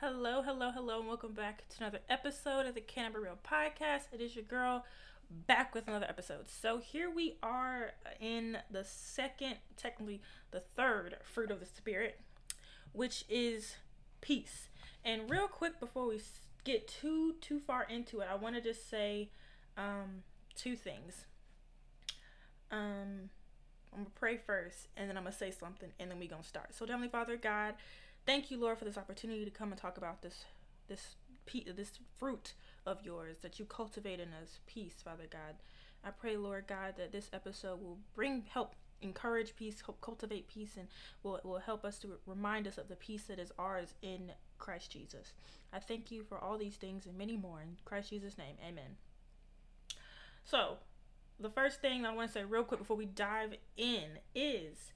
Hello, hello, hello, and welcome back to another episode of the Can Be Real podcast. It is your girl back with another episode. So here we are in the second, technically the third fruit of the spirit, which is peace. And real quick before we get too too far into it, I want to just say um, two things. Um, I'm gonna pray first, and then I'm gonna say something, and then we gonna start. So, Heavenly Father, God Thank you, Lord, for this opportunity to come and talk about this this this fruit of yours that you cultivate in us, peace, Father God. I pray, Lord God, that this episode will bring help, encourage peace, help cultivate peace, and will will help us to remind us of the peace that is ours in Christ Jesus. I thank you for all these things and many more in Christ Jesus' name. Amen. So, the first thing I want to say real quick before we dive in is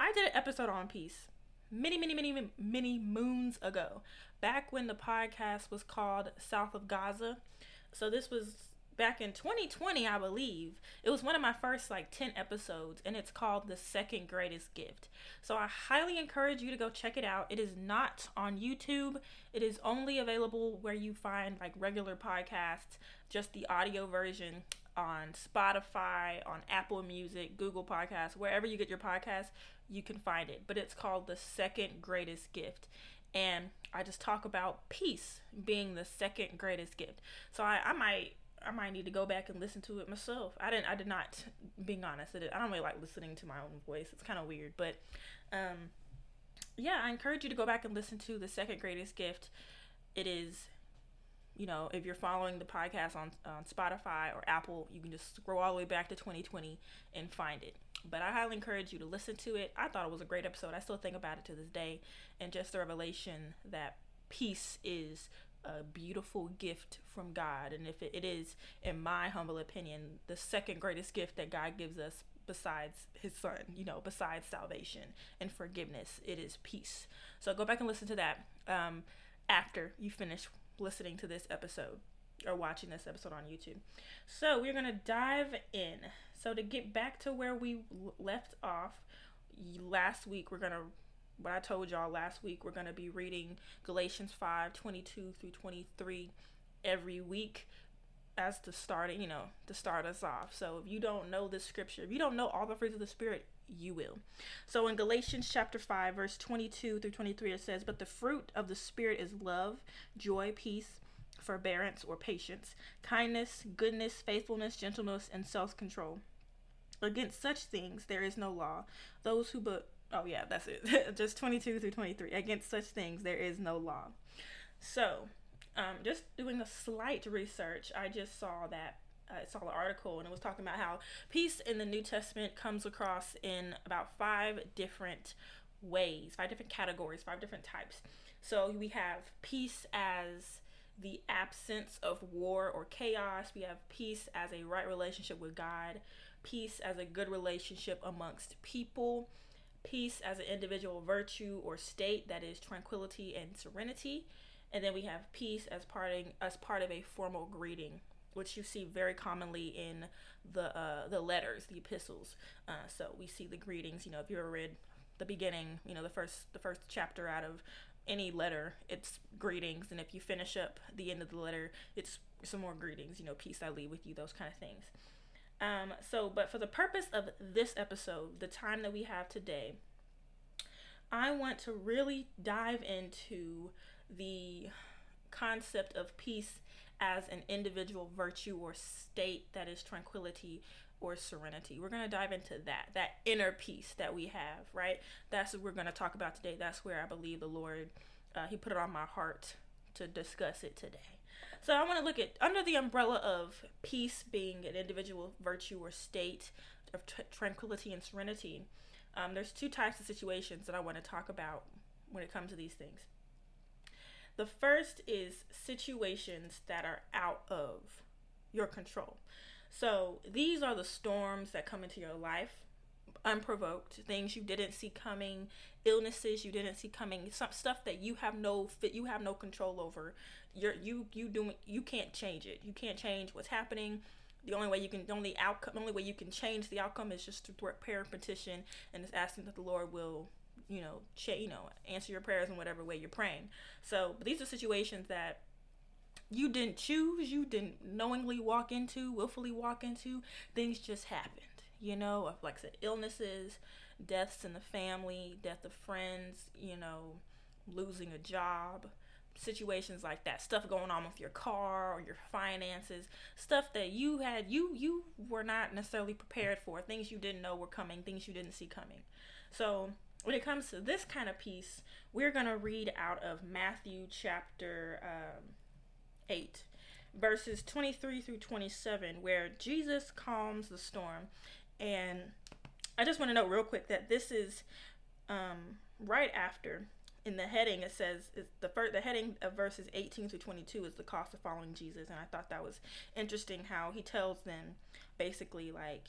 I did an episode on peace many, many, many, many moons ago, back when the podcast was called South of Gaza. So this was back in 2020, I believe. It was one of my first like 10 episodes, and it's called The Second Greatest Gift. So I highly encourage you to go check it out. It is not on YouTube, it is only available where you find like regular podcasts, just the audio version on Spotify, on Apple Music, Google Podcasts, wherever you get your podcasts you can find it. But it's called The Second Greatest Gift. And I just talk about peace being the second greatest gift. So I, I might I might need to go back and listen to it myself. I didn't I did not being honest, I don't really like listening to my own voice. It's kind of weird, but um yeah, I encourage you to go back and listen to The Second Greatest Gift. It is you know, if you're following the podcast on, on Spotify or Apple, you can just scroll all the way back to 2020 and find it. But I highly encourage you to listen to it. I thought it was a great episode. I still think about it to this day. And just the revelation that peace is a beautiful gift from God. And if it, it is, in my humble opinion, the second greatest gift that God gives us besides his son, you know, besides salvation and forgiveness, it is peace. So go back and listen to that um, after you finish listening to this episode or watching this episode on YouTube. So we're going to dive in. So to get back to where we left off last week, we're going to what I told y'all last week, we're going to be reading Galatians 5 22 through 23 every week as to start, you know, to start us off. So if you don't know this scripture, if you don't know all the fruits of the Spirit, you will. So in Galatians chapter 5, verse 22 through 23, it says, But the fruit of the Spirit is love, joy, peace, forbearance or patience, kindness, goodness, faithfulness, gentleness, and self control. Against such things there is no law. Those who but oh yeah, that's it. just 22 through 23. Against such things there is no law. So, um, just doing a slight research, I just saw that I saw the article and it was talking about how peace in the New Testament comes across in about five different ways, five different categories, five different types. So we have peace as the absence of war or chaos. We have peace as a right relationship with God, peace as a good relationship amongst people, peace as an individual virtue or state that is tranquility and serenity. And then we have peace as parting as part of a formal greeting, which you see very commonly in the uh, the letters, the epistles. Uh, so we see the greetings. You know, if you ever read the beginning, you know, the first the first chapter out of any letter, it's greetings, and if you finish up the end of the letter, it's some more greetings. You know, peace I leave with you, those kind of things. Um, so, but for the purpose of this episode, the time that we have today, I want to really dive into the concept of peace as an individual virtue or state that is tranquility or serenity. We're going to dive into that, that inner peace that we have, right? That's what we're going to talk about today. That's where I believe the Lord, uh, He put it on my heart to discuss it today. So I want to look at under the umbrella of peace being an individual virtue or state of t- tranquility and serenity. Um, there's two types of situations that I want to talk about when it comes to these things. The first is situations that are out of your control. So these are the storms that come into your life unprovoked, things you didn't see coming, illnesses you didn't see coming, some stuff that you have no fit you have no control over. You're you you doing you can't change it. You can't change what's happening. The only way you can the only outcome the only way you can change the outcome is just to prayer and petition and just asking that the Lord will you know, you know, answer your prayers in whatever way you're praying. So, but these are situations that you didn't choose, you didn't knowingly walk into, willfully walk into. Things just happened, you know, like I said, illnesses, deaths in the family, death of friends, you know, losing a job, situations like that stuff going on with your car or your finances stuff that you had you you were not necessarily prepared for things you didn't know were coming things you didn't see coming so when it comes to this kind of peace we're going to read out of matthew chapter um, 8 verses 23 through 27 where jesus calms the storm. And i just want to note real quick that this is um, right after in the heading it says the first the heading of verses 18 through 22 is the cost of following jesus. And i thought that was interesting how he tells them basically like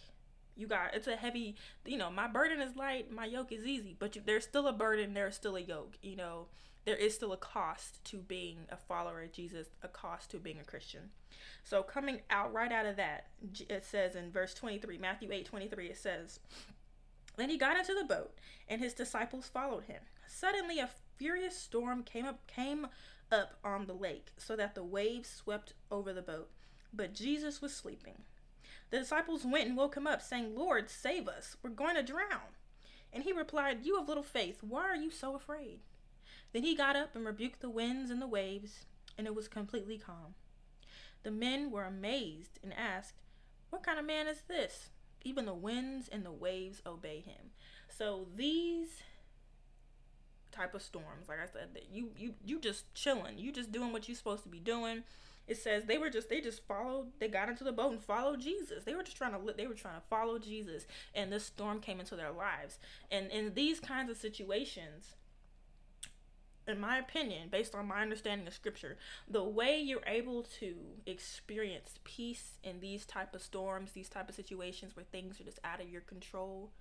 you got it's a heavy you know my burden is light my yoke is easy but you, there's still a burden there's still a yoke you know. There is still a cost to being a follower of jesus a cost to being a christian. So coming out right out of that it says in verse 23 matthew 8 23 it says then he got into the boat and his disciples followed him. Suddenly a furious storm came up came up on the lake so that the waves swept over the boat but jesus was sleeping the disciples went and woke him up saying lord save us we're going to drown and he replied you have little faith why are you so afraid then he got up and rebuked the winds and the waves and it was completely calm the men were amazed and asked what kind of man is this even the winds and the waves obey him so these type of storms. Like I said, that you you you just chilling. You just doing what you're supposed to be doing. It says they were just they just followed. They got into the boat and followed Jesus. They were just trying to they were trying to follow Jesus, and this storm came into their lives. And in these kinds of situations, in my opinion, based on my understanding of scripture, the way you're able to experience peace in these type of storms, these type of situations where things are just out of your control,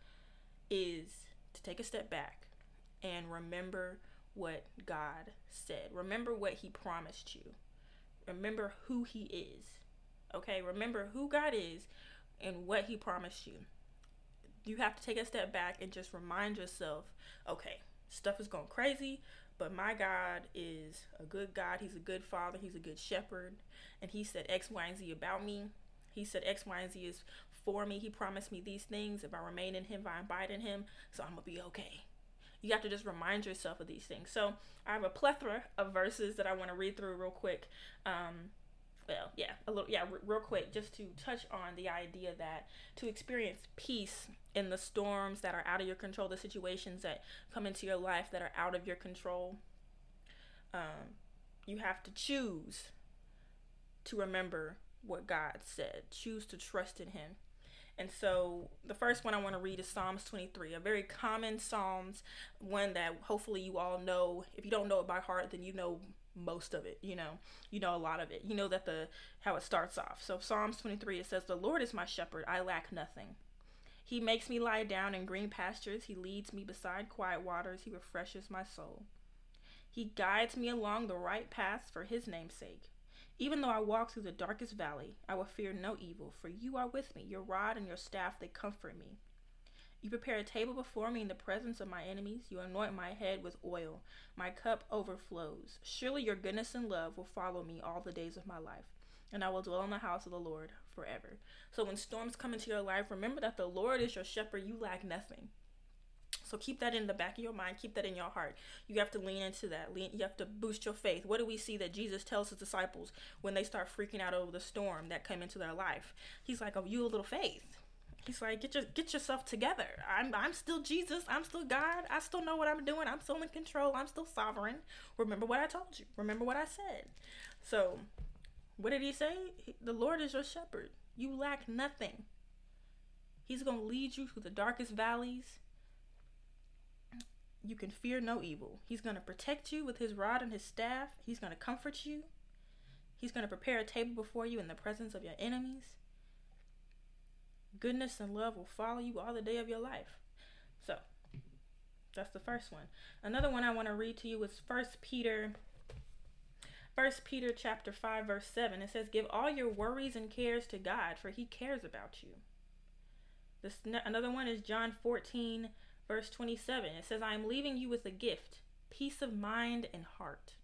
is to take a step back and remember what God said. Remember what He promised you. Remember who He is. Okay? Remember who God is and what He promised you. You have to take a step back and just remind yourself okay, stuff is going crazy, but my God is a good God. He's a good father. He's a good shepherd. And He said X, Y, and Z about me. He said X, Y, and Z is for me. He promised me these things. If I remain in Him, if I abide in Him, so I'm going to be okay you have to just remind yourself of these things. So I have a plethora of verses that I want to read through real quick. Um, well, yeah, a little, yeah, r- real quick, just to touch on the idea that to experience peace in the storms that are out of your control, the situations that come into your life that are out of your control, um, you have to choose to remember what God said. Choose to trust in Him. And so the first one I want to read is Psalms 23, a very common Psalms, one that hopefully you all know. If you don't know it by heart, then you know most of it, you know. You know a lot of it. You know that the how it starts off. So Psalms 23 it says, "The Lord is my shepherd; I lack nothing. He makes me lie down in green pastures. He leads me beside quiet waters. He refreshes my soul. He guides me along the right paths for his name's sake. Even though I walk through the darkest valley, I will fear no evil, for you are with me. Your rod and your staff, they comfort me. You prepare a table before me in the presence of my enemies. You anoint my head with oil. My cup overflows. Surely your goodness and love will follow me all the days of my life, and I will dwell in the house of the Lord forever. So when storms come into your life, remember that the Lord is your shepherd. You lack nothing. So keep that in the back of your mind. Keep that in your heart. You have to lean into that. Lean, you have to boost your faith. What do we see that Jesus tells his disciples when they start freaking out over the storm that came into their life? He's like, "Oh, you a little faith." He's like, "Get your get yourself together. I'm I'm still Jesus. I'm still God. I still know what I'm doing. I'm still in control. I'm still sovereign. Remember what I told you. Remember what I said." So, what did he say? The Lord is your shepherd. You lack nothing. He's to lead you through the darkest valleys you can fear no evil. He's going to protect you with his rod and his staff. He's going to comfort you. He's going to prepare a table before you in the presence of your enemies. Goodness and love will follow you all the day of your life. So, that's the first one. Another one I want to read to you is First Peter First Peter chapter 5 verse 7. It says, "Give all your worries and cares to God, for he cares about you." This another one is John 14 Verse 27, it says, I am leaving you with a gift, peace of mind and heart.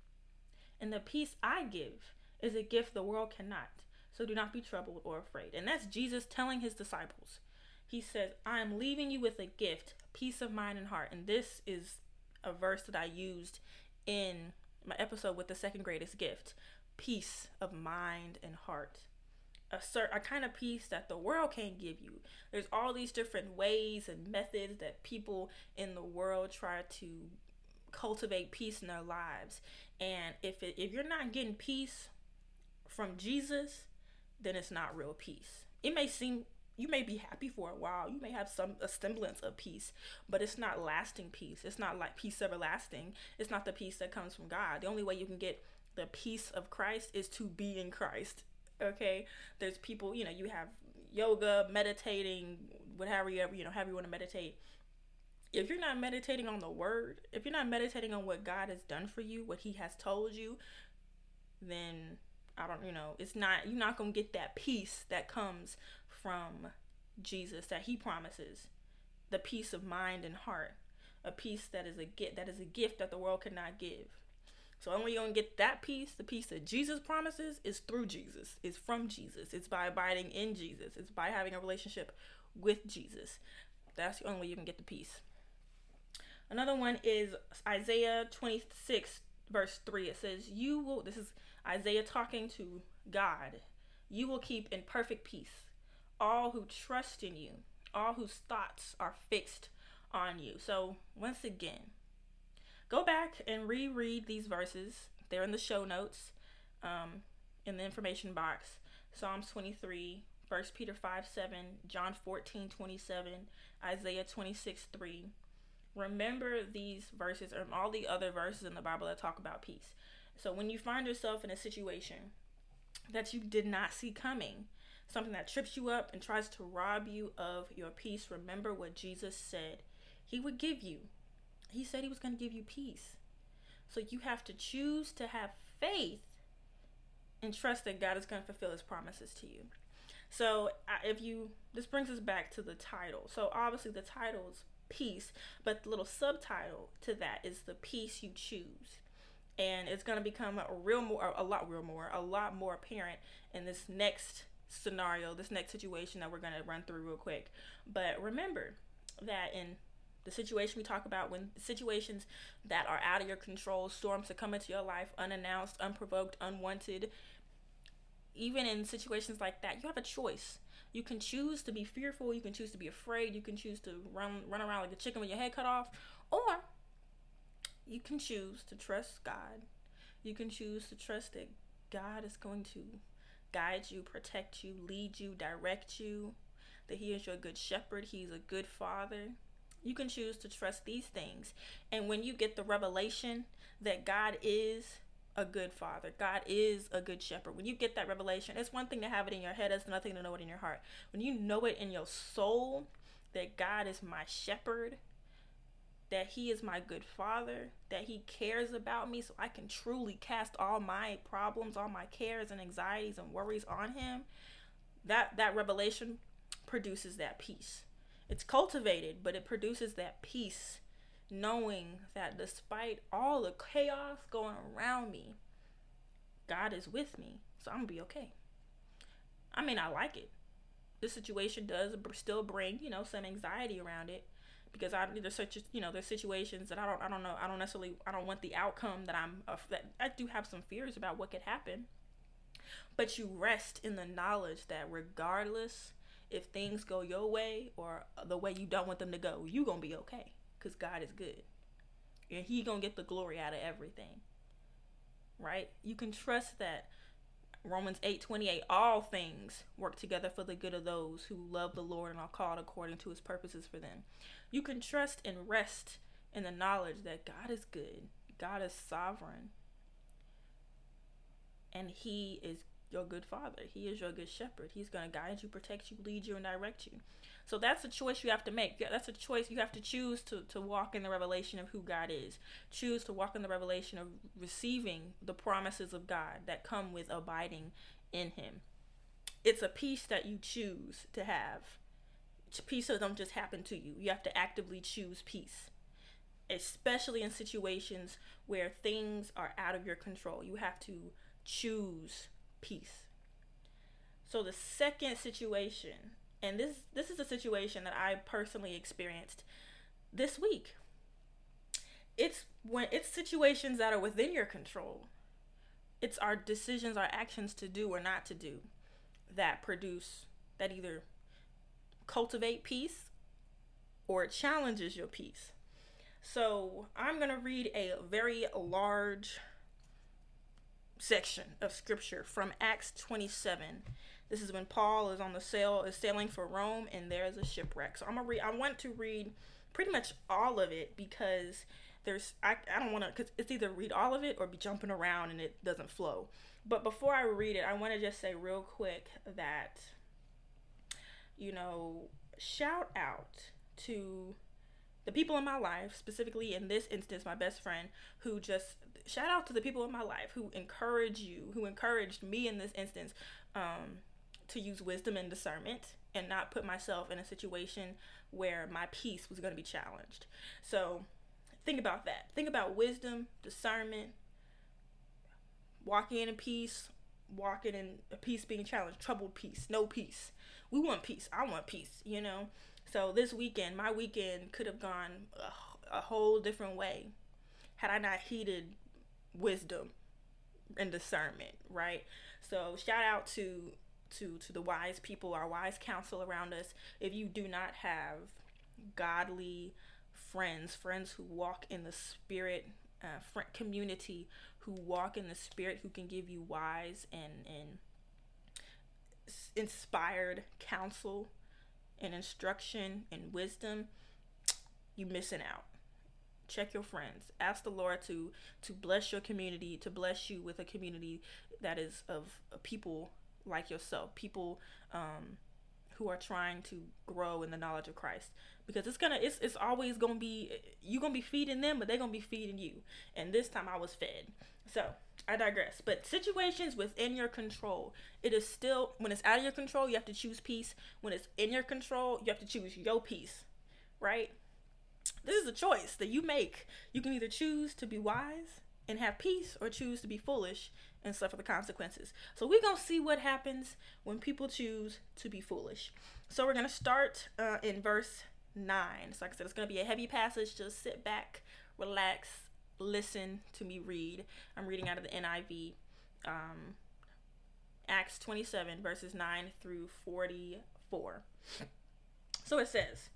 And the peace I give is a gift the world cannot. So do not be troubled or afraid. And that's Jesus telling his disciples. He says, I am leaving you with a gift, peace of mind and heart. And this is a verse that I used in my episode with the second greatest gift peace of mind and heart a certain a kind of peace that the world can't give you. There's all these different ways and methods that people in the world try to cultivate peace in their lives. And if it, if you're not getting peace from Jesus, then it's not real peace. It may seem you may be happy for a while. You may have some a semblance of peace, but it's not lasting peace. It's not like peace everlasting. It's not the peace that comes from God. The only way you can get the peace of Christ is to be in Christ okay there's people you know you have yoga meditating whatever you ever you know however you want to meditate. If you're not meditating on the word if you're not meditating on what god has done for you what he has told you then i don't you know it's not you're not gonna get that peace that comes from jesus that he promises. The peace of mind and heart. A peace that is a gift that is a gift that the world cannot give so only you're gonna get that peace, the peace that Jesus promises, is through Jesus. It's from Jesus. It's by abiding in Jesus. It's by having a relationship with Jesus. That's the only way you can get the peace. Another one is Isaiah 26, verse 3. It says, You will, this is Isaiah talking to God, you will keep in perfect peace all who trust in you, all whose thoughts are fixed on you. So, once again, go back and reread these verses. They're in the show notes, um, in the information box. Psalms 23, 1 Peter 5 7, John 14 27, Isaiah 26 3. Remember these verses and all the other verses in the Bible that talk about peace. So when you find yourself in a situation that you did not see coming, something that trips you up and tries to rob you of your peace, remember what Jesus said he would give you he said he was going to give you peace. So you have to choose to have faith and trust that God is going to fulfill his promises to you. So if you this brings us back to the title. So obviously the title is peace, but the little subtitle to that is the peace you choose. And it's going to become a real more a lot real more a lot more apparent in this next scenario, this next situation that we're going to run through real quick. But remember that in the situation we talk about when situations that are out of your control, storms that come into your life unannounced, unprovoked, unwanted, even in situations like that, you have a choice. You can choose to be fearful, you can choose to be afraid, you can choose to run run around like a chicken with your head cut off, or you can choose to trust God. You can choose to trust that God is going to guide you, protect you, lead you, direct you, that He is your good shepherd, He's a good father. You can choose to trust these things. And when you get the revelation that God is a good father, God is a good shepherd, when you get that revelation, it's one thing to have it in your head, it's nothing to know it in your heart. When you know it in your soul that God is my shepherd, that he is my good father, that he cares about me so I can truly cast all my problems, all my cares and anxieties and worries on him. That that revelation produces that peace. It's cultivated, but it produces that peace knowing that despite all the chaos going around me, God is with me. So I'm to be okay. I may not like it. The situation does still bring, you know, some anxiety around it because I there's such you know there's situations that I don't I don't know I don't necessarily I don't want the outcome that I'm uh, that I do have some fears about what could happen but you rest in the knowledge that regardless if things go your way or the way you don't want them to go, you gonna be okay because God is good, and He gonna get the glory out of everything. Right? You can trust that Romans eight twenty eight. All things work together for the good of those who love the Lord and are called according to His purposes for them. You can trust and rest in the knowledge that God is good. God is sovereign. And He is your good father. He is your good shepherd. He's going to guide you, protect you, lead you, and direct you. So that's a choice you have to make. That's a choice you have to choose to, to walk in the revelation of who God is. Choose to walk in the revelation of receiving the promises of God that come with abiding in Him. It's a peace that you choose to have. peace don't just happen to you. You have to actively choose peace, especially in situations where things are out of your control. You have to choose peace. So the second situation, and this this is a situation that I personally experienced this week. It's when it's situations that are within your control. It's our decisions, our actions to do or not to do that produce that either cultivate peace or it challenges your peace. So I'm going to read a very large section of scripture from Acts 27. This is when Paul is on the sail is sailing for Rome and there's a shipwreck. So I'm gonna read I want to read pretty much all of it because there's I, I don't want to because it's either read all of it or be jumping around and it doesn't flow. But before I read it, I want to just say real quick that you know shout out to the people in my life, specifically in this instance, my best friend, who just shout out to the people in my life who encourage you, who encouraged me in this instance um, to use wisdom and discernment and not put myself in a situation where my peace was going to be challenged. So think about that. Think about wisdom, discernment, walking in peace, walking in a peace being challenged, troubled peace, no peace we want peace. I want peace, you know? So this weekend, my weekend could have gone a, a whole different way had I not heeded wisdom and discernment, right? So shout out to to to the wise people, our wise counsel around us. If you do not have godly friends, friends who walk in the spirit, uh, friend community who walk in the spirit, who can give you wise and and inspired counsel and instruction and wisdom, you missing out. Check your friends. Ask the Lord to to bless your community, to bless you with a community that is of, people like yourself, people um, who are trying to grow in the knowledge of Christ. Because it's gonna, it's it's always gonna be you gonna be feeding them, but they're gonna be feeding you. And this time I was fed. So I digress. But situations within your control, it is still when it's out of your control, you have to choose peace. When it's in your control, you have to choose your peace. Right? This is a choice that you make. You can either choose to be wise and have peace or choose to be foolish and suffer the consequences. So we're going to see what happens when people choose to be foolish. So we're going to start uh, in verse 9. So like I said, it's going to be a heavy passage. Just sit back, relax, listen to me read. I'm reading out of the NIV. Um, Acts 27, verses 9 through 44. So it says,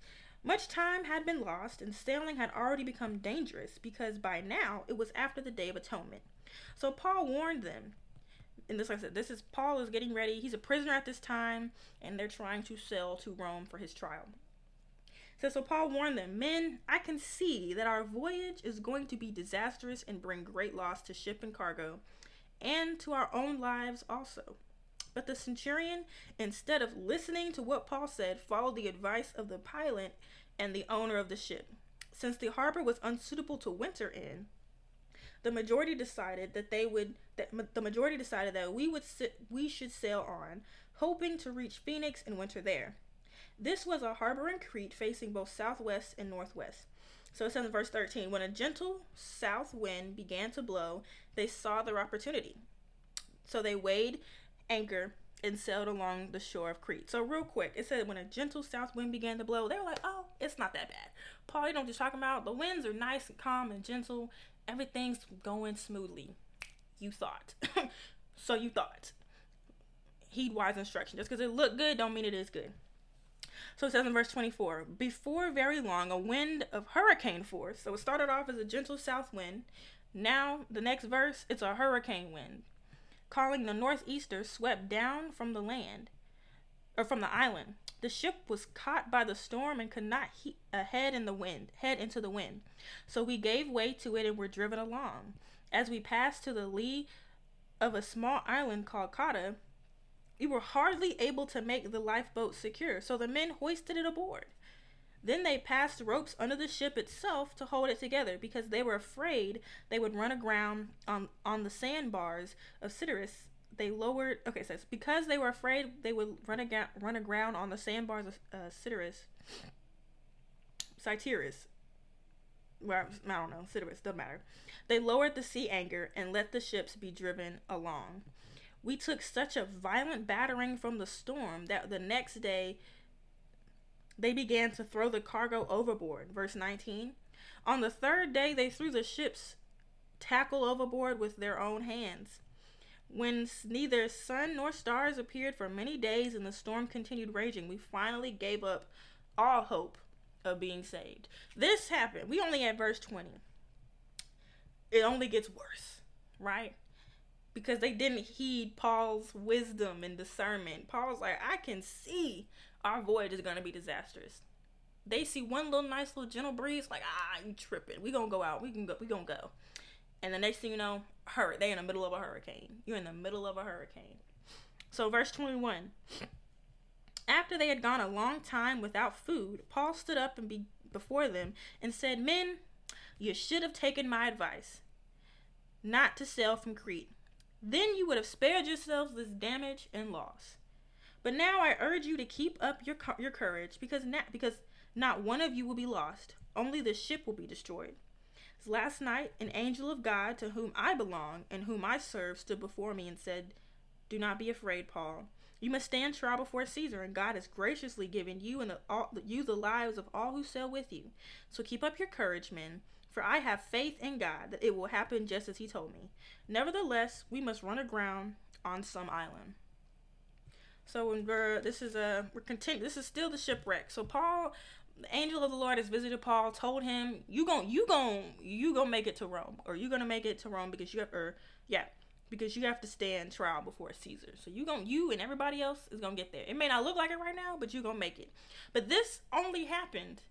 Much time had been lost, and sailing had already become dangerous because by now it was after the Day of Atonement. So Paul warned them. And this, like I said, this is Paul is getting ready. He's a prisoner at this time, and they're trying to sail to Rome for his trial says, So Paul warned them, Men, I can see that our voyage is going to be disastrous and bring great loss to ship and cargo, and to our own lives also. But the centurion, instead of listening to what Paul said, followed the advice of the pilot and the owner of the ship. Since the harbor was unsuitable to winter in, the majority decided that they would that the majority decided that we would sit, we should sail on, hoping to reach Phoenix and winter there. This was a harbor in Crete facing both southwest and northwest. So it says in verse 13 When a gentle south wind began to blow, they saw their opportunity. So they weighed anchor and sailed along the shore of Crete. So real quick, it said when a gentle south wind began to blow, they were like, "Oh, it's not that bad." Paul, you know what you're talking about? The winds are nice and calm and gentle. Everything's going smoothly. You thought. so you thought. Heed wise instruction. Just because it looked good, don't mean it is good. So it says in verse 24 Before very long, a wind of hurricane force. So it started off as a gentle south wind. Now, the next verse, it's a hurricane wind. Calling the northeaster swept down from the land, or from the island. The ship was caught by the storm and could not he- uh, head in the wind, head into the wind. So we gave way to it and were driven along. As we passed to the lee of a small island called Cauda, we were hardly able to make the lifeboat secure, so the men hoisted it aboard. Then they passed ropes under the ship itself to hold it together because they were afraid they would run aground on, on the sandbars of Syrtis, they lowered. Okay, says because they were afraid they would run aground, run aground on the sandbars of uh, Citarus. Citarus. Well, I don't know. Citarus doesn't matter. They lowered the sea anchor and let the ships be driven along. We took such a violent battering from the storm that the next day they began to throw the cargo overboard. Verse 19. On the third day, they threw the ship's tackle overboard with their own hands. When neither sun nor stars appeared for many days and the storm continued raging, we finally gave up all hope of being saved. This happened. We only at verse 20. It only gets worse, right? Because they didn't heed Paul's wisdom and discernment. Paul's like, I can see our voyage is to be disastrous. They see one little nice little gentle breeze, like, ah, you tripping. We gonna go out. We can go. We gonna go. And the next thing you know, hurt. They in the middle of a hurricane. You're in the middle of a hurricane. So verse 21. After they had gone a long time without food, Paul stood up and be before them and said, Men, you should have taken my advice, not to sail from Crete. Then you would have spared yourselves this damage and loss. But now I urge you to keep up your your courage, because not because not one of you will be lost, only the ship will be destroyed. Last night, an angel of God to whom I belong and whom I serve stood before me and said, Do not be afraid, Paul. You must stand trial before Caesar, and God has graciously given you and the, all, you the lives of all who sail with you. So keep up your courage, men, for I have faith in God that it will happen just as He told me. Nevertheless, we must run aground on some island. So when we're this is a we're continu- this is still the shipwreck. So Paul the angel of the Lord has visited Paul, told him, "You gon' you gon' you gonna make it to Rome, or you gonna make it to Rome because you have, or yeah, because you have to stand trial before Caesar. So you gon' you and everybody else is gonna get there. It may not look like it right now, but you gonna make it. But this only happened.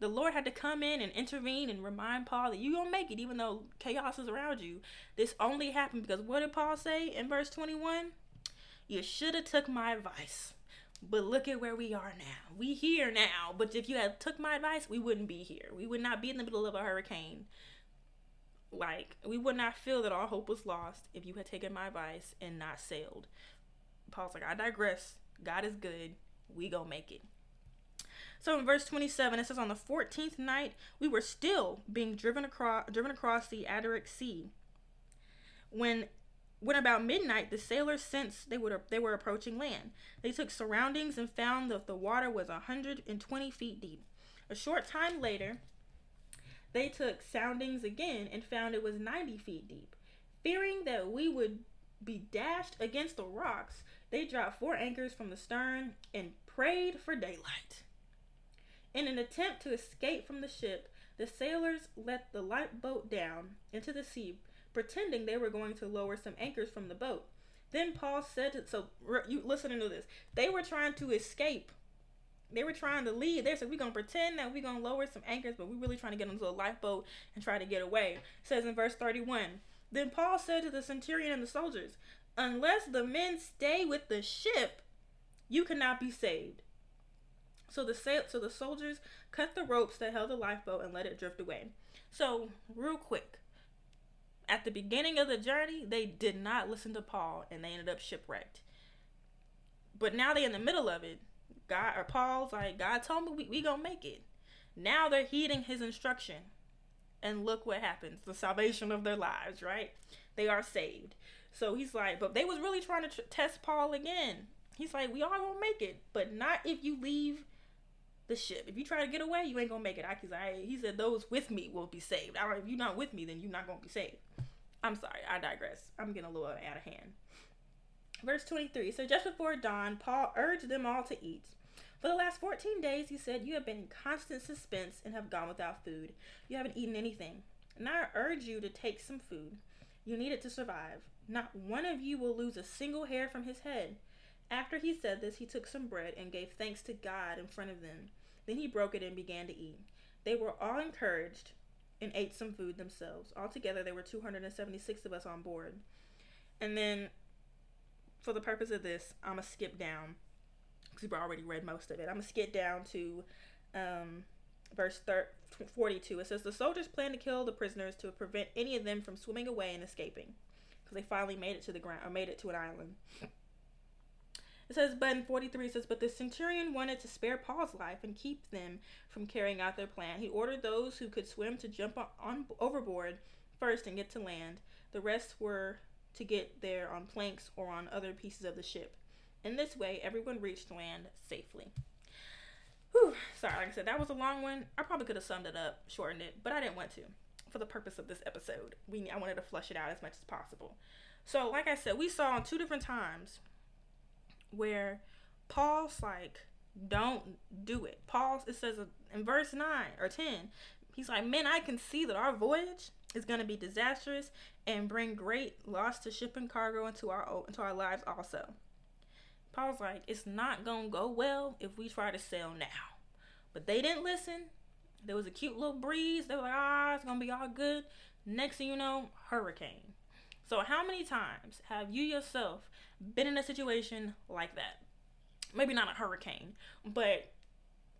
The Lord had to come in and intervene and remind Paul that you're gonna make it, even though chaos is around you. This only happened because what did Paul say in verse twenty one? You should have took my advice. But look at where we are now. We here now. But if you had took my advice, we wouldn't be here. We would not be in the middle of a hurricane. Like we would not feel that all hope was lost if you had taken my advice and not sailed. Paul's like, I digress. God is good. We go make it. So in verse 27, it says, On the 14th night, we were still being driven across, driven across the Adriatic Sea. When when about midnight, the sailors sensed they would they were approaching land. They took surroundings and found that the water was a 120 feet deep. A short time later, they took soundings again and found it was 90 feet deep. Fearing that we would be dashed against the rocks, they dropped four anchors from the stern and prayed for daylight. In an attempt to escape from the ship, the sailors let the light boat down into the sea pretending they were going to lower some anchors from the boat. Then Paul said to, so you listening to this. They were trying to escape. They were trying to leave. They said, We're gonna pretend that we're gonna lower some anchors, but we're really trying to get into a lifeboat and try to get away. It says in verse 31. Then Paul said to the centurion and the soldiers, Unless the men stay with the ship, you cannot be saved. So the sail- so the soldiers cut the ropes that held the lifeboat and let it drift away. So, real quick, at the beginning of the journey, they did not listen to Paul and they ended up shipwrecked. But now they're in the middle of it. God or Paul's like, God told me we, we gonna make it. Now they're heeding his instruction. And look what happens. The salvation of their lives, right? They are saved. So he's like, but they was really trying to tr- test Paul again. He's like, we all gonna make it, but not if you leave the ship. If you try to get away, you ain't gonna make it. I, I he said those with me will be saved. All right, if you're not with me, then you're not gonna be saved. I'm sorry, I digress. I'm getting a little out of hand. Verse 23. So just before dawn, Paul urged them all to eat. For the last 14 days, he said, You have been in constant suspense and have gone without food. You haven't eaten anything. And I urge you to take some food. You need it to survive. Not one of you will lose a single hair from his head. After he said this, he took some bread and gave thanks to God in front of them. Then he broke it and began to eat. They were all encouraged and ate some food themselves. Altogether, there were 276 of us on board. And then, for the purpose of this, I'm going to skip down because we've already read most of it. I'm going to skip down to um, verse 42. It says, The soldiers planned to kill the prisoners to prevent any of them from swimming away and escaping. because they finally made it to the ground or made it to an island. It says, but in 43 it says, but the centurion wanted to spare Paul's life and keep them from carrying out their plan. He ordered those who could swim to jump on, on overboard first and get to land. The rest were to get there on planks or on other pieces of the ship. In this way, everyone reached land safely. Whew, sorry, like I said, that was a long one. I probably could have summed it up, shortened it, but I didn't want to. For the purpose of this episode, we I wanted to flush it out as much as possible. So, like I said, we saw two different times where Paul's like, "Don't do it." Paul, it says in verse nine or ten, he's like, "Men, I can see that our voyage is going to be disastrous and bring great loss to ship and cargo into our into our lives also." Paul's like, "It's not going to go well if we try to sail now." But they didn't listen. There was a cute little breeze. They were like, "Ah, it's going to be all good." Next thing you know, hurricane. So, how many times have you yourself been in a situation like that? Maybe not a hurricane, but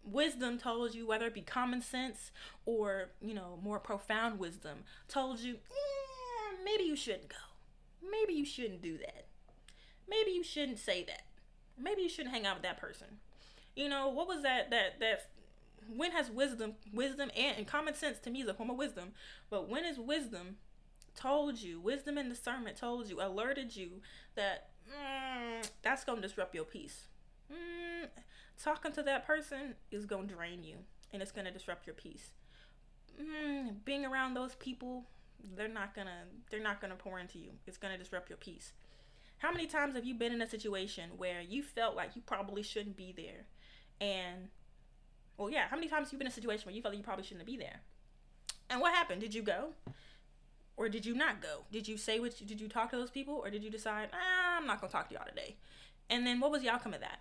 wisdom told you, whether it be common sense or, you know, more profound wisdom, told you, eh, maybe you shouldn't go. Maybe you shouldn't do that. Maybe you shouldn't say that. Maybe you shouldn't hang out with that person. You know, what was that that that when has wisdom wisdom and, and common sense to me is a form of wisdom, but when is wisdom told you, wisdom and discernment told you, alerted you that mm, that's going to disrupt your peace. Mm, talking to that person is going to drain you and it's going to disrupt your peace. Mm, being around those people, they're not going to they're not going to pour into you. It's going to disrupt your peace. How many times have you been in a situation where you felt like you probably shouldn't be there? And well, yeah, how many times have you been in a situation where you felt like you probably shouldn't be there? And what happened? Did you go? Or did you not go? Did you say what? Did you talk to those people, or did you decide ah, I'm not gonna talk to y'all today? And then what was the outcome of that?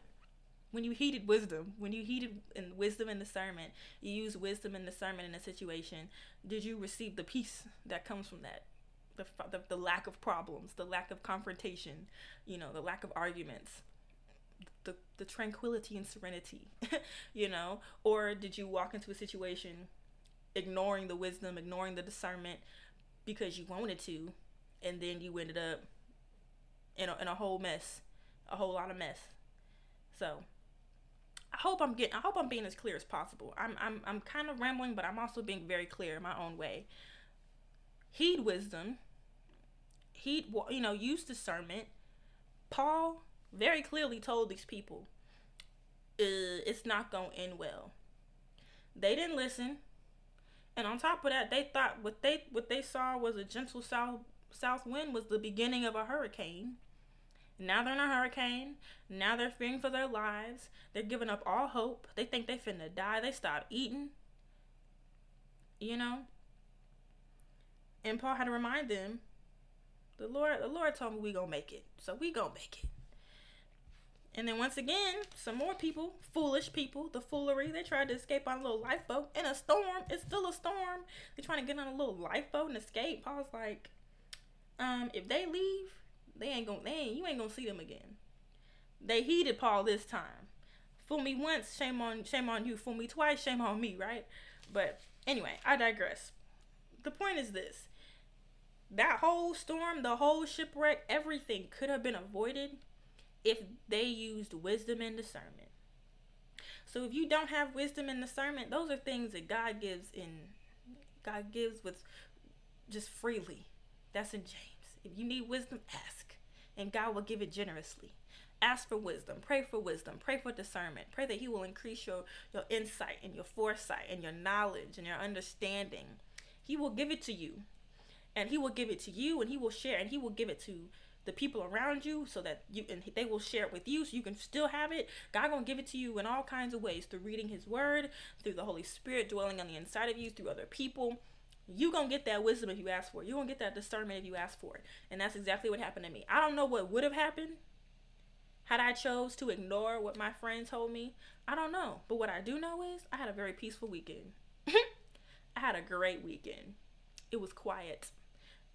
When you heeded wisdom, when you heeded in wisdom and discernment, you use wisdom and discernment in a situation. Did you receive the peace that comes from that? The, the, the lack of problems, the lack of confrontation, you know, the lack of arguments, the, the tranquility and serenity, you know? Or did you walk into a situation ignoring the wisdom, ignoring the discernment, because you wanted to, and then you ended up in a, in a whole mess, a whole lot of mess. So I hope I'm getting I hope I'm being as clear as possible. I'm I'm I'm kind of rambling, but I'm also being very clear in my own way. Heed wisdom. Heed you know, use discernment. Paul very clearly told these people uh, it's not going to end well. They didn't listen. And on top of that, they thought what they what they saw was a gentle south south wind was the beginning of a hurricane. Now they're in a hurricane. Now they're fearing for their lives. They're giving up all hope. They think they finna die. They stop eating. You know? And Paul had to remind them, the Lord, the Lord told me we gonna make it. So we gonna make it. And then once again, some more people, foolish people, the foolery, they tried to escape on a little lifeboat in a storm. It's still a storm. They're trying to get on a little lifeboat and escape. Paul's like, um, if they leave, they ain't gonna, they ain't, you ain't gonna see them again. They heeded Paul this time. Fool me once, shame on, shame on you. Fool me twice, shame on me, right? But anyway, I digress. The point is this: that whole storm, the whole shipwreck, everything could have been avoided if they used wisdom and discernment. So if you don't have wisdom and discernment, those are things that God gives in God gives with just freely. That's in James. If you need wisdom, ask, and God will give it generously. Ask for wisdom, pray for wisdom, pray for discernment. Pray that he will increase your your insight and your foresight and your knowledge and your understanding. He will give it to you. And he will give it to you and he will share and he will give it to the people around you so that you and they will share it with you so you can still have it. God gonna give it to you in all kinds of ways through reading his word through the holy spirit dwelling on the inside of you through other people. You gonna get that wisdom if you ask for it. You gonna get that discernment if you ask for it. And that's exactly what happened to me. I don't know what would have happened had i chose to ignore what my friend told me. I don't know. But what i do know is i had a very peaceful weekend. I had a great weekend. It was quiet.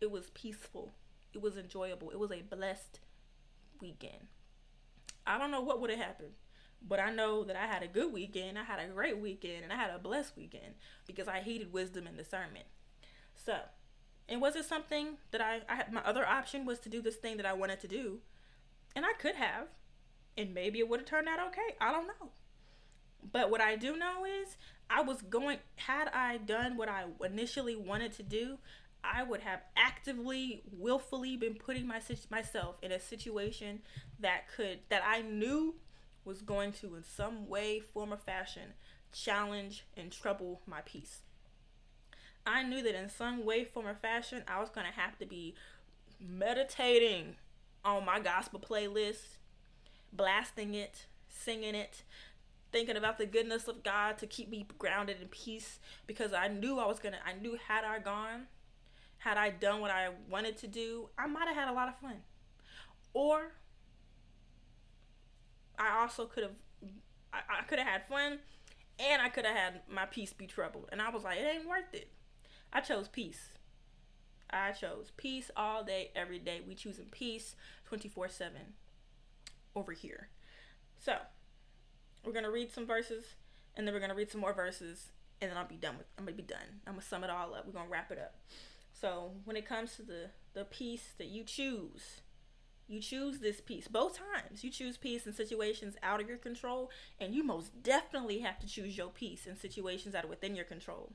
It was peaceful it was enjoyable. It was a blessed weekend. I don't know what would have happened, but I know that I had a good weekend. I had a great weekend, and I had a blessed weekend because I heeded wisdom and discernment. So, And was it something that I, I had my other option was to do this thing that I wanted to do, and I could have, and maybe it would have turned out okay. I don't know. But what I do know is I was going had I done what I initially wanted to do, I would have actively, willfully been putting my, myself in a situation that could that I knew was going to in some way, form, or fashion challenge and trouble my peace. I knew that in some way, form, or fashion, I was going to have to be meditating on my gospel playlist, blasting it, singing it, thinking about the goodness of God to keep me grounded in peace because I knew I was going to, I knew had I gone, had I done what I wanted to do, I might have had a lot of fun. Or I also could have, I, I could have had fun and I could have had my peace be troubled. And I was like, it ain't worth it. I chose peace. I chose peace all day, every day. We choosing peace 24 7 over here. So, we're to read some verses and then we're to read some more verses and then I'll be done with I'm to be done. I'm to sum it all up. We're to wrap it up. So, when it comes to the the peace that you choose, you choose this peace both times. You choose peace in situations out of your control, and you most definitely have to choose your peace in situations that are within your control.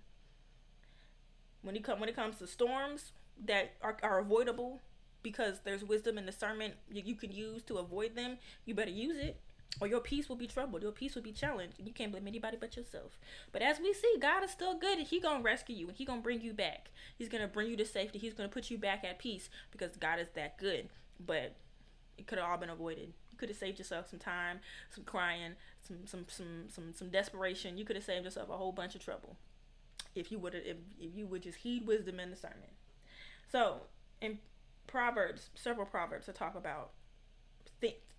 When you come when it comes to storms that are, are avoidable because there's wisdom and discernment you, you can use to avoid them, you better use it or your peace will be troubled. Your peace will be challenged. And you can't blame anybody but yourself. But as we see, God is still good and He gonna rescue you and He gonna bring you back. He's gonna bring you to safety. He's gonna put you back at peace because God is that good. But it could have all been avoided. You could have saved yourself some time, some crying, some some some some some desperation. You could have saved yourself a whole bunch of trouble if you would if, if you would just heed wisdom and discernment. So in Proverbs, several proverbs that talk about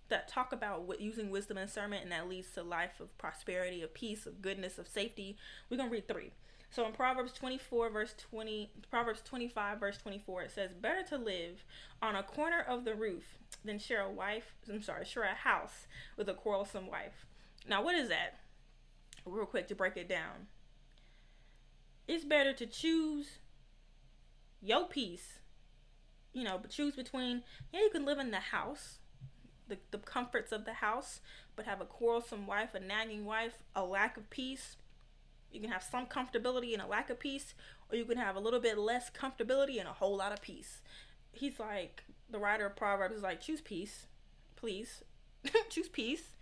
that talk about what using wisdom and discernment and that leads to life of prosperity, of peace, of goodness, of safety. We're gonna read three. So in Proverbs 24 verse 20, Proverbs 25 verse 24, it says, "Better to live on a corner of the roof than share a wife. I'm sorry, share a house with a quarrelsome wife." Now, what is that? Real quick to break it down. It's better to choose your peace. You know, but choose between yeah, you can live in the house the, the comforts of the house, but have a quarrelsome wife, a nagging wife, a lack of peace. You can have some comfortability and a lack of peace, or you can have a little bit less comfortability and a whole lot of peace. He's like, the writer of Proverbs is like, choose peace, please. choose peace.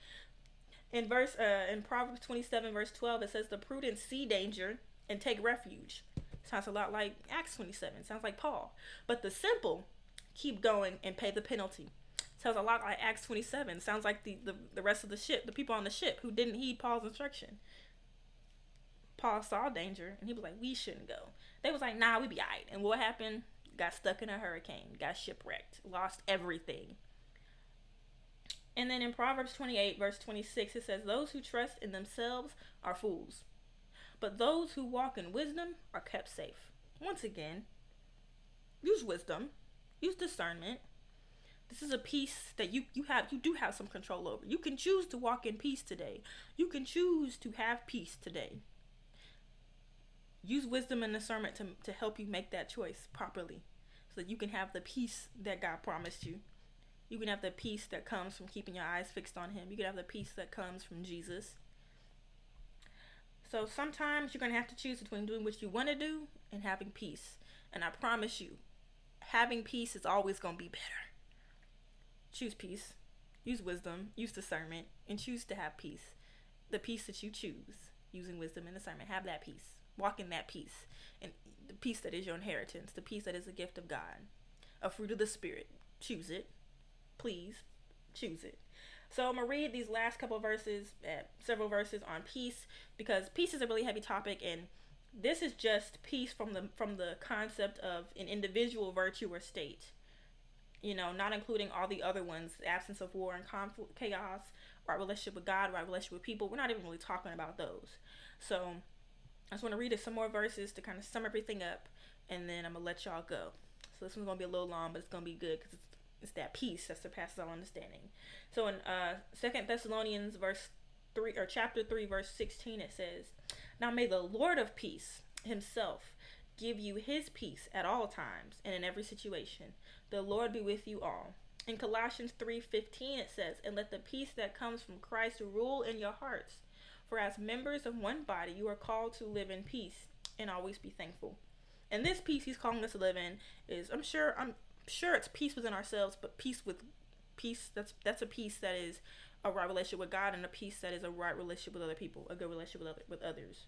In verse, uh, in Proverbs 27, verse 12, it says, the prudent see danger and take refuge. Sounds a lot like Acts 27. Sounds like Paul. But the simple keep going and pay the penalty. Sounds a lot like Acts 27. Sounds like the, the, the rest of the ship, the people on the ship who didn't heed Paul's instruction. Paul saw danger and he was like, we shouldn't go. They was like, nah, we be alright. And what happened? Got stuck in a hurricane, got shipwrecked, lost everything. And then in Proverbs 28, verse 26, it says, Those who trust in themselves are fools, but those who walk in wisdom are kept safe. Once again, use wisdom, use discernment, this is a peace that you you have you do have some control over. You can choose to walk in peace today. You can choose to have peace today. Use wisdom and discernment to to help you make that choice properly so that you can have the peace that God promised you. You can have the peace that comes from keeping your eyes fixed on him. You can have the peace that comes from Jesus. So sometimes you're going to have to choose between doing what you want to do and having peace. And I promise you, having peace is always going to be better choose peace, use wisdom, use discernment, and choose to have peace. The peace that you choose, using wisdom and discernment, have that peace. Walk in that peace. And the peace that is your inheritance, the peace that is a gift of God, a fruit of the Spirit. Choose it. Please choose it. So I'm gonna read these last couple verses, uh, several verses on peace, because peace is a really heavy topic, and this is just peace from the from the concept of an individual virtue or state you know, not including all the other ones, the absence of war and conflict, chaos, our relationship with God, our relationship with people. We're not even really talking about those. So I just want to read some more verses to kind of sum everything up, and then I'm gonna let y'all go. So this one's gonna be a little long, but it's gonna be good because it's, it's that peace that surpasses all understanding. So in uh Second Thessalonians verse three or chapter three verse sixteen, it says, "Now may the Lord of peace Himself." give you his peace at all times and in every situation. The Lord be with you all. In Colossians 3:15 it says, "And let the peace that comes from Christ rule in your hearts, for as members of one body you are called to live in peace and always be thankful." And this peace he's calling us to live in is I'm sure I'm sure it's peace within ourselves, but peace with peace that's that's a peace that is a right relationship with God and a peace that is a right relationship with other people, a good relationship with other, with others.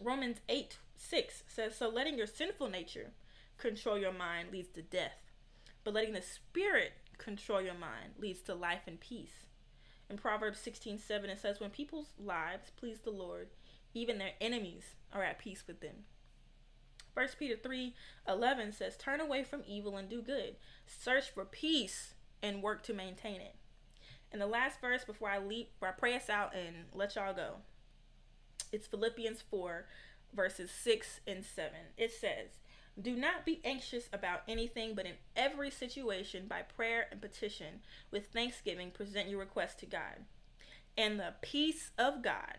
Romans 8 6 says, So letting your sinful nature control your mind leads to death, but letting the Spirit control your mind leads to life and peace. In Proverbs 16 7, it says, When people's lives please the Lord, even their enemies are at peace with them. 1 Peter 3 11 says, Turn away from evil and do good. Search for peace and work to maintain it. And the last verse before I leap, before I pray us out and let y'all go, it's Philippians 4, verses 6 and 7. It says, Do not be anxious about anything, but in every situation, by prayer and petition, with thanksgiving, present your request to God. And the peace of God,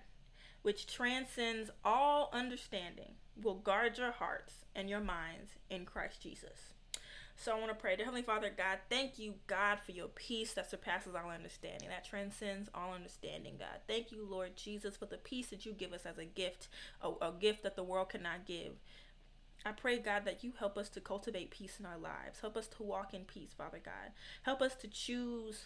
which transcends all understanding, will guard your hearts and your minds in Christ Jesus. So I want to pray. Dear Heavenly Father, God, thank you, God, for your peace that surpasses all understanding, that transcends all understanding, God. Thank you, Lord Jesus, for the peace that you give us as a gift, a, a gift that the world cannot give. I pray, God, that you help us to cultivate peace in our lives. Help us to walk in peace, Father God. Help us to choose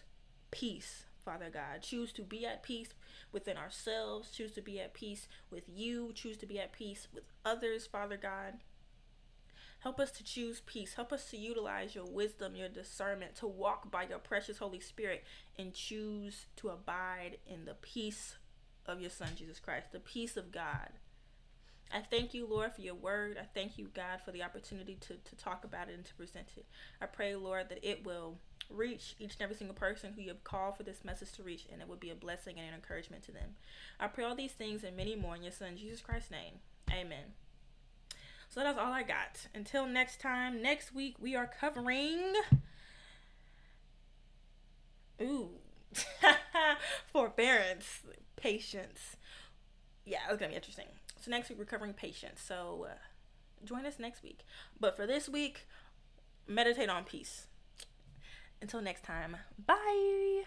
peace, Father God. Choose to be at peace within ourselves. Choose to be at peace with you. Choose to be at peace with others, Father God. Help us to choose peace. Help us to utilize your wisdom, your discernment, to walk by your precious Holy Spirit and choose to abide in the peace of your Son, Jesus Christ, the peace of God. I thank you, Lord, for your word. I thank you, God, for the opportunity to, to talk about it and to present it. I pray, Lord, that it will reach each and every single person who you have called for this message to reach, and it will be a blessing and an encouragement to them. I pray all these things and many more in your Son, Jesus Christ's name. Amen. So that's all I got. Until next time, next week we are covering. Ooh. Forbearance, patience. Yeah, it's gonna be interesting. So next week we're covering patience. So uh, join us next week. But for this week, meditate on peace. Until next time, bye.